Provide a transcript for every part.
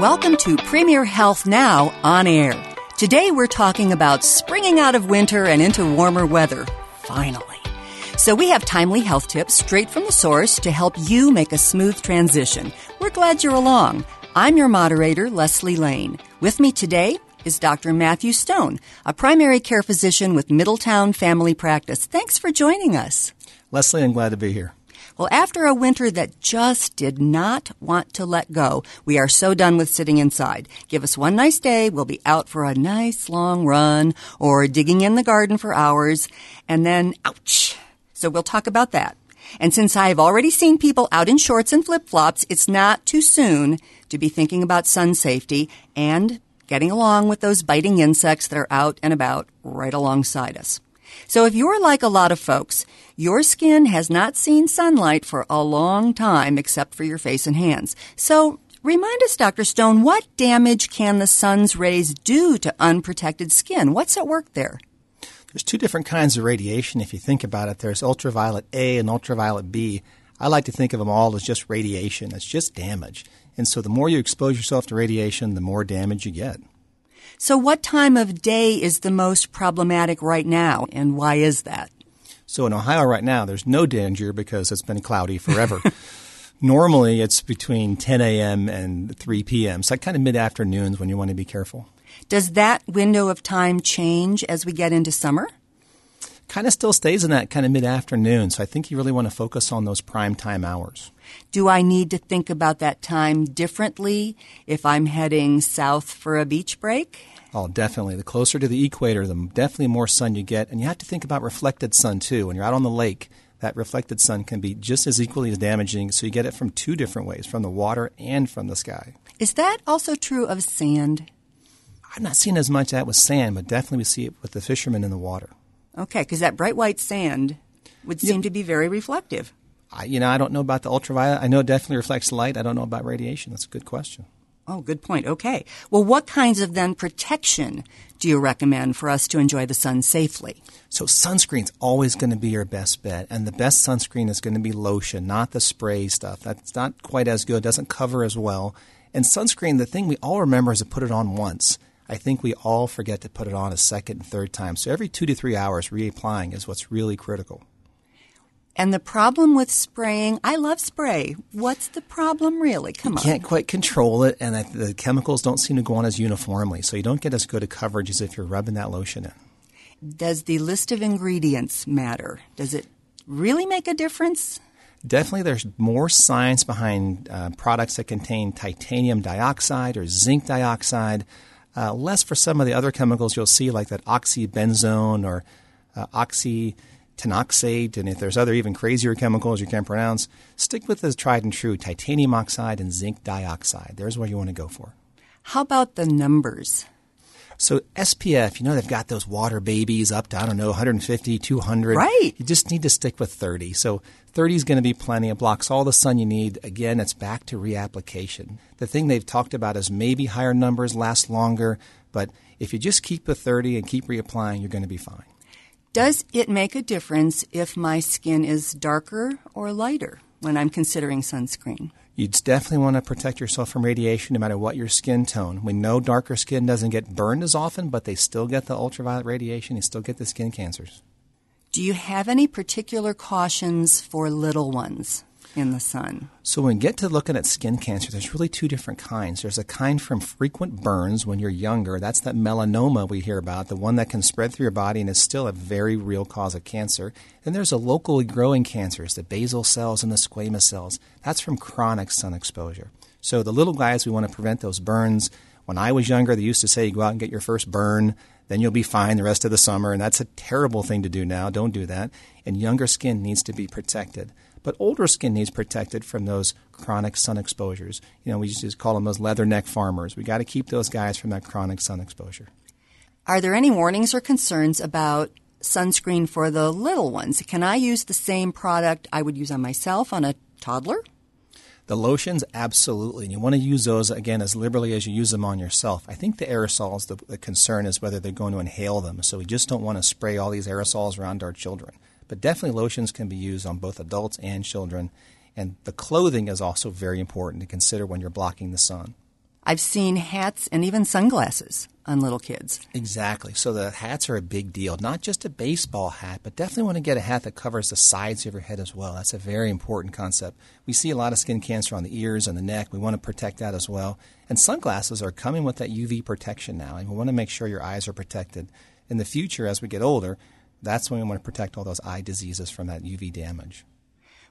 Welcome to Premier Health Now on air. Today we're talking about springing out of winter and into warmer weather. Finally. So we have timely health tips straight from the source to help you make a smooth transition. We're glad you're along. I'm your moderator, Leslie Lane. With me today is Dr. Matthew Stone, a primary care physician with Middletown Family Practice. Thanks for joining us. Leslie, I'm glad to be here. Well, after a winter that just did not want to let go, we are so done with sitting inside. Give us one nice day, we'll be out for a nice long run or digging in the garden for hours, and then, ouch. So we'll talk about that. And since I've already seen people out in shorts and flip flops, it's not too soon to be thinking about sun safety and getting along with those biting insects that are out and about right alongside us. So if you're like a lot of folks, your skin has not seen sunlight for a long time except for your face and hands. So remind us, Dr. Stone, what damage can the sun's rays do to unprotected skin? What's at work there? There's two different kinds of radiation if you think about it. There's ultraviolet A and ultraviolet B. I like to think of them all as just radiation. It's just damage. And so the more you expose yourself to radiation, the more damage you get. So, what time of day is the most problematic right now, and why is that? So, in Ohio right now, there's no danger because it's been cloudy forever. Normally, it's between 10 a.m. and 3 p.m., so kind of mid afternoons when you want to be careful. Does that window of time change as we get into summer? Kind of still stays in that kind of mid afternoon, so I think you really want to focus on those prime time hours. Do I need to think about that time differently if I'm heading south for a beach break? Oh, definitely. The closer to the equator, the definitely more sun you get. And you have to think about reflected sun too. When you're out on the lake, that reflected sun can be just as equally as damaging. So you get it from two different ways from the water and from the sky. Is that also true of sand? I've not seen as much of that with sand, but definitely we see it with the fishermen in the water. Okay, because that bright white sand would seem to be very reflective. I, you know, I don't know about the ultraviolet. I know it definitely reflects light. I don't know about radiation. That's a good question. Oh, good point. Okay. Well, what kinds of then protection do you recommend for us to enjoy the sun safely? So sunscreen's always going to be your best bet, and the best sunscreen is going to be lotion, not the spray stuff. That's not quite as good, doesn't cover as well. And sunscreen, the thing we all remember is to put it on once. I think we all forget to put it on a second and third time. So every two to three hours, reapplying is what's really critical. And the problem with spraying, I love spray. What's the problem really? Come you on. can't quite control it, and the chemicals don't seem to go on as uniformly. So you don't get as good a coverage as if you're rubbing that lotion in. Does the list of ingredients matter? Does it really make a difference? Definitely, there's more science behind uh, products that contain titanium dioxide or zinc dioxide. Uh, less for some of the other chemicals you'll see, like that oxybenzone or uh, oxy tinoxate, and if there's other even crazier chemicals you can't pronounce, stick with the tried and true titanium oxide and zinc dioxide. There's what you want to go for. How about the numbers? So SPF, you know, they've got those water babies up to, I don't know, 150, 200. Right. You just need to stick with 30. So 30 is going to be plenty. It blocks all the sun you need. Again, it's back to reapplication. The thing they've talked about is maybe higher numbers last longer, but if you just keep with 30 and keep reapplying, you're going to be fine. Does it make a difference if my skin is darker or lighter when I'm considering sunscreen? You definitely want to protect yourself from radiation no matter what your skin tone. We know darker skin doesn't get burned as often, but they still get the ultraviolet radiation. You still get the skin cancers. Do you have any particular cautions for little ones? In the sun. So, when we get to looking at skin cancer, there's really two different kinds. There's a kind from frequent burns when you're younger. That's that melanoma we hear about, the one that can spread through your body and is still a very real cause of cancer. And there's a locally growing cancers, the basal cells and the squamous cells. That's from chronic sun exposure. So, the little guys, we want to prevent those burns. When I was younger, they used to say, you go out and get your first burn, then you'll be fine the rest of the summer. And that's a terrible thing to do now. Don't do that. And younger skin needs to be protected. But older skin needs protected from those chronic sun exposures. You know, we just call them those leatherneck farmers. We got to keep those guys from that chronic sun exposure. Are there any warnings or concerns about sunscreen for the little ones? Can I use the same product I would use on myself on a toddler? The lotions, absolutely. And you want to use those, again, as liberally as you use them on yourself. I think the aerosols, the, the concern is whether they're going to inhale them. So we just don't want to spray all these aerosols around our children. But definitely lotions can be used on both adults and children. And the clothing is also very important to consider when you're blocking the sun. I've seen hats and even sunglasses on little kids. Exactly. So the hats are a big deal. Not just a baseball hat, but definitely want to get a hat that covers the sides of your head as well. That's a very important concept. We see a lot of skin cancer on the ears and the neck. We want to protect that as well. And sunglasses are coming with that UV protection now, and we want to make sure your eyes are protected. In the future, as we get older, that's when we want to protect all those eye diseases from that UV damage.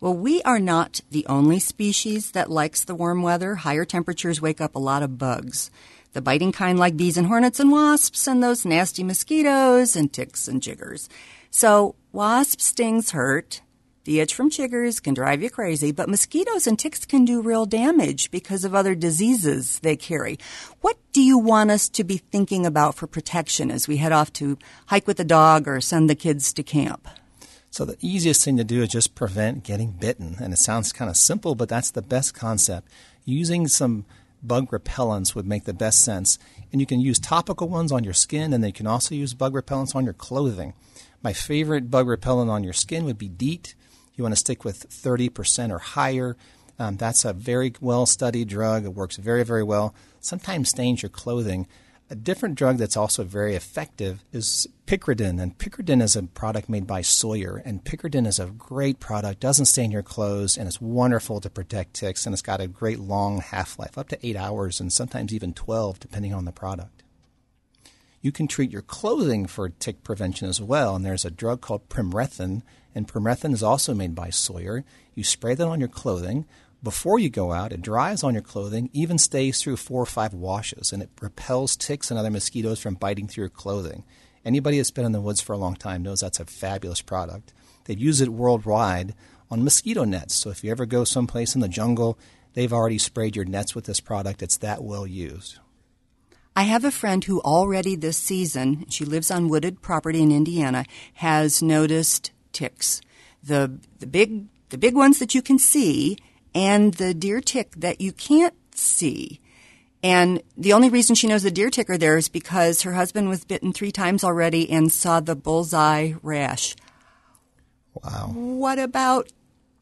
Well, we are not the only species that likes the warm weather. Higher temperatures wake up a lot of bugs. The biting kind like bees and hornets and wasps and those nasty mosquitoes and ticks and jiggers. So wasp stings hurt. The itch from chiggers can drive you crazy, but mosquitoes and ticks can do real damage because of other diseases they carry. What do you want us to be thinking about for protection as we head off to hike with the dog or send the kids to camp? So the easiest thing to do is just prevent getting bitten. And it sounds kind of simple, but that's the best concept. Using some bug repellents would make the best sense. And you can use topical ones on your skin, and then you can also use bug repellents on your clothing. My favorite bug repellent on your skin would be DEET. You want to stick with 30% or higher. Um, that's a very well studied drug. It works very, very well. Sometimes stains your clothing. A different drug that's also very effective is Picaridin. and Picaridin is a product made by Sawyer, and Picaridin is a great product, doesn't stain your clothes, and it's wonderful to protect ticks, and it's got a great long half-life, up to eight hours, and sometimes even 12, depending on the product. You can treat your clothing for tick prevention as well, and there's a drug called Permethrin, and Permethrin is also made by Sawyer. You spray that on your clothing before you go out. It dries on your clothing, even stays through four or five washes, and it repels ticks and other mosquitoes from biting through your clothing. Anybody that's been in the woods for a long time knows that's a fabulous product. They've used it worldwide on mosquito nets. So if you ever go someplace in the jungle, they've already sprayed your nets with this product. It's that well used. I have a friend who already this season, she lives on wooded property in Indiana, has noticed ticks. The the big the big ones that you can see and the deer tick that you can't see. And the only reason she knows the deer tick are there is because her husband was bitten three times already and saw the bullseye rash. Wow. What about,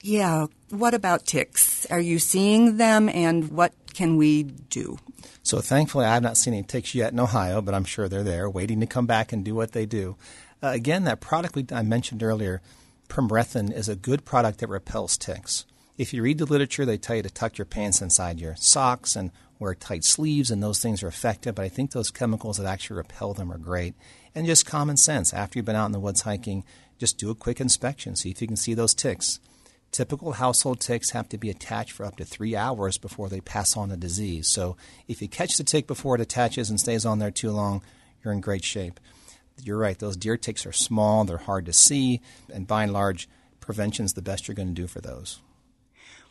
yeah, what about ticks? Are you seeing them and what can we do? So thankfully, I've not seen any ticks yet in Ohio, but I'm sure they're there waiting to come back and do what they do. Uh, again, that product we, I mentioned earlier, Permethrin, is a good product that repels ticks. If you read the literature, they tell you to tuck your pants inside your socks and wear tight sleeves, and those things are effective. But I think those chemicals that actually repel them are great. And just common sense. After you've been out in the woods hiking, just do a quick inspection, see if you can see those ticks. Typical household ticks have to be attached for up to three hours before they pass on the disease. So if you catch the tick before it attaches and stays on there too long, you're in great shape. You're right, those deer ticks are small, they're hard to see, and by and large, prevention is the best you're going to do for those.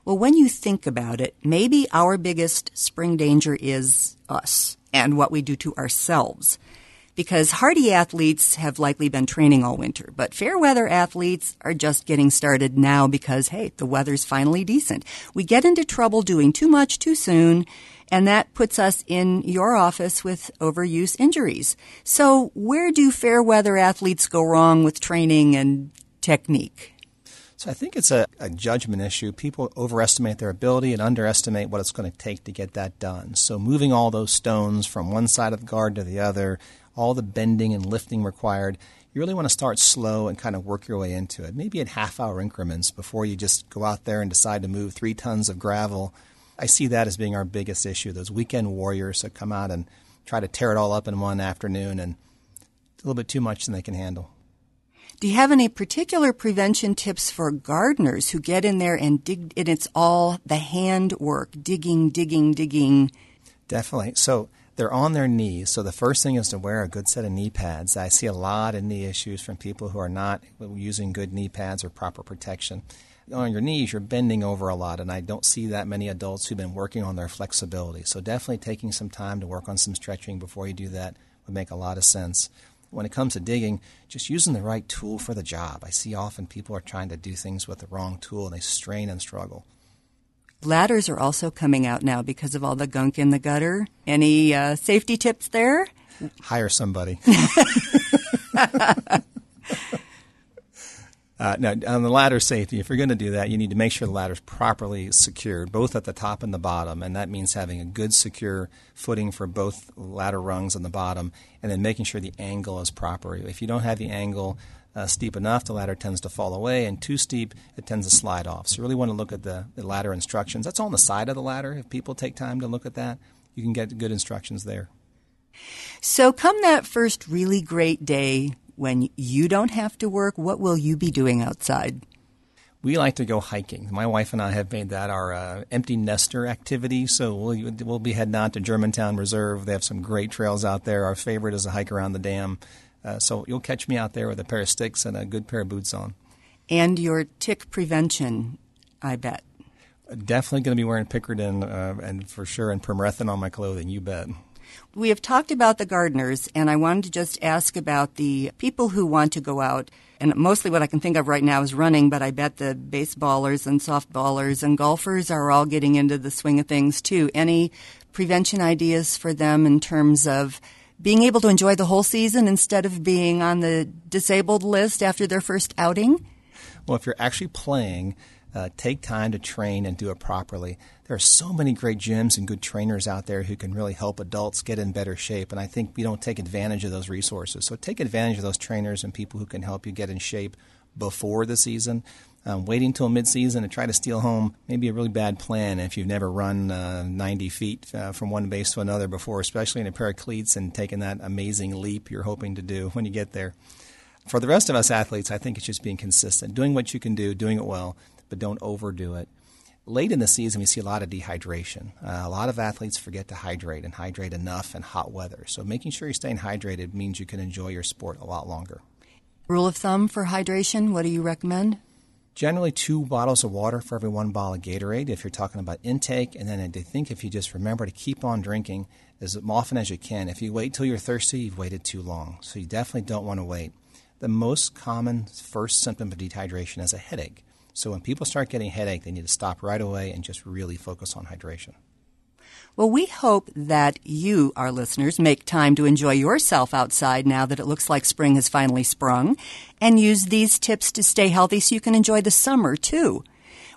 Well, when you think about it, maybe our biggest spring danger is us and what we do to ourselves. Because hardy athletes have likely been training all winter, but fair weather athletes are just getting started now because, hey, the weather's finally decent. We get into trouble doing too much too soon, and that puts us in your office with overuse injuries. So, where do fair weather athletes go wrong with training and technique? So I think it's a, a, judgment issue. People overestimate their ability and underestimate what it's going to take to get that done. So moving all those stones from one side of the garden to the other, all the bending and lifting required, you really want to start slow and kind of work your way into it. Maybe in half hour increments before you just go out there and decide to move three tons of gravel. I see that as being our biggest issue. Those weekend warriors that come out and try to tear it all up in one afternoon and a little bit too much than they can handle. Do you have any particular prevention tips for gardeners who get in there and dig? And it's all the hand work, digging, digging, digging. Definitely. So they're on their knees. So the first thing is to wear a good set of knee pads. I see a lot of knee issues from people who are not using good knee pads or proper protection. On your knees, you're bending over a lot, and I don't see that many adults who've been working on their flexibility. So definitely taking some time to work on some stretching before you do that would make a lot of sense when it comes to digging, just using the right tool for the job. I see often people are trying to do things with the wrong tool and they strain and struggle. Ladders are also coming out now because of all the gunk in the gutter. Any uh, safety tips there? Hire somebody. Uh, now, on the ladder safety, if you're going to do that, you need to make sure the ladder is properly secured, both at the top and the bottom, and that means having a good, secure footing for both ladder rungs on the bottom, and then making sure the angle is proper. If you don't have the angle uh, steep enough, the ladder tends to fall away, and too steep, it tends to slide off. So, you really want to look at the, the ladder instructions. That's on the side of the ladder. If people take time to look at that, you can get good instructions there. So, come that first really great day when you don't have to work, what will you be doing outside? We like to go hiking. My wife and I have made that our uh, empty nester activity. So we'll, we'll be heading out to Germantown Reserve. They have some great trails out there. Our favorite is a hike around the dam. Uh, so you'll catch me out there with a pair of sticks and a good pair of boots on. And your tick prevention, I bet. Definitely going to be wearing Picaridin uh, and for sure and permethrin on my clothing. You bet. We have talked about the gardeners, and I wanted to just ask about the people who want to go out. And mostly what I can think of right now is running, but I bet the baseballers and softballers and golfers are all getting into the swing of things too. Any prevention ideas for them in terms of being able to enjoy the whole season instead of being on the disabled list after their first outing? Well, if you're actually playing, uh, take time to train and do it properly. There are so many great gyms and good trainers out there who can really help adults get in better shape, and I think we don't take advantage of those resources. So take advantage of those trainers and people who can help you get in shape before the season. Um, waiting until midseason to try to steal home may be a really bad plan if you've never run uh, 90 feet uh, from one base to another before, especially in a pair of cleats and taking that amazing leap you're hoping to do when you get there. For the rest of us athletes, I think it's just being consistent, doing what you can do, doing it well, but don't overdo it. Late in the season, we see a lot of dehydration. Uh, a lot of athletes forget to hydrate and hydrate enough in hot weather. So, making sure you're staying hydrated means you can enjoy your sport a lot longer. Rule of thumb for hydration, what do you recommend? Generally, two bottles of water for every one bottle of Gatorade if you're talking about intake. And then I think if you just remember to keep on drinking as often as you can. If you wait till you're thirsty, you've waited too long. So, you definitely don't want to wait. The most common first symptom of dehydration is a headache. So when people start getting headache, they need to stop right away and just really focus on hydration. Well, we hope that you, our listeners, make time to enjoy yourself outside now that it looks like spring has finally sprung, and use these tips to stay healthy so you can enjoy the summer too.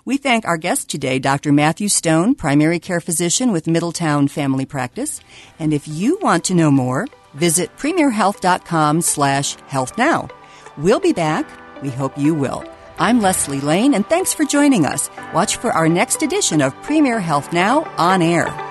We thank our guest today, Dr. Matthew Stone, primary care physician with Middletown Family Practice. And if you want to know more, visit premierhealth.com slash health now. We'll be back. We hope you will. I'm Leslie Lane, and thanks for joining us. Watch for our next edition of Premier Health Now on air.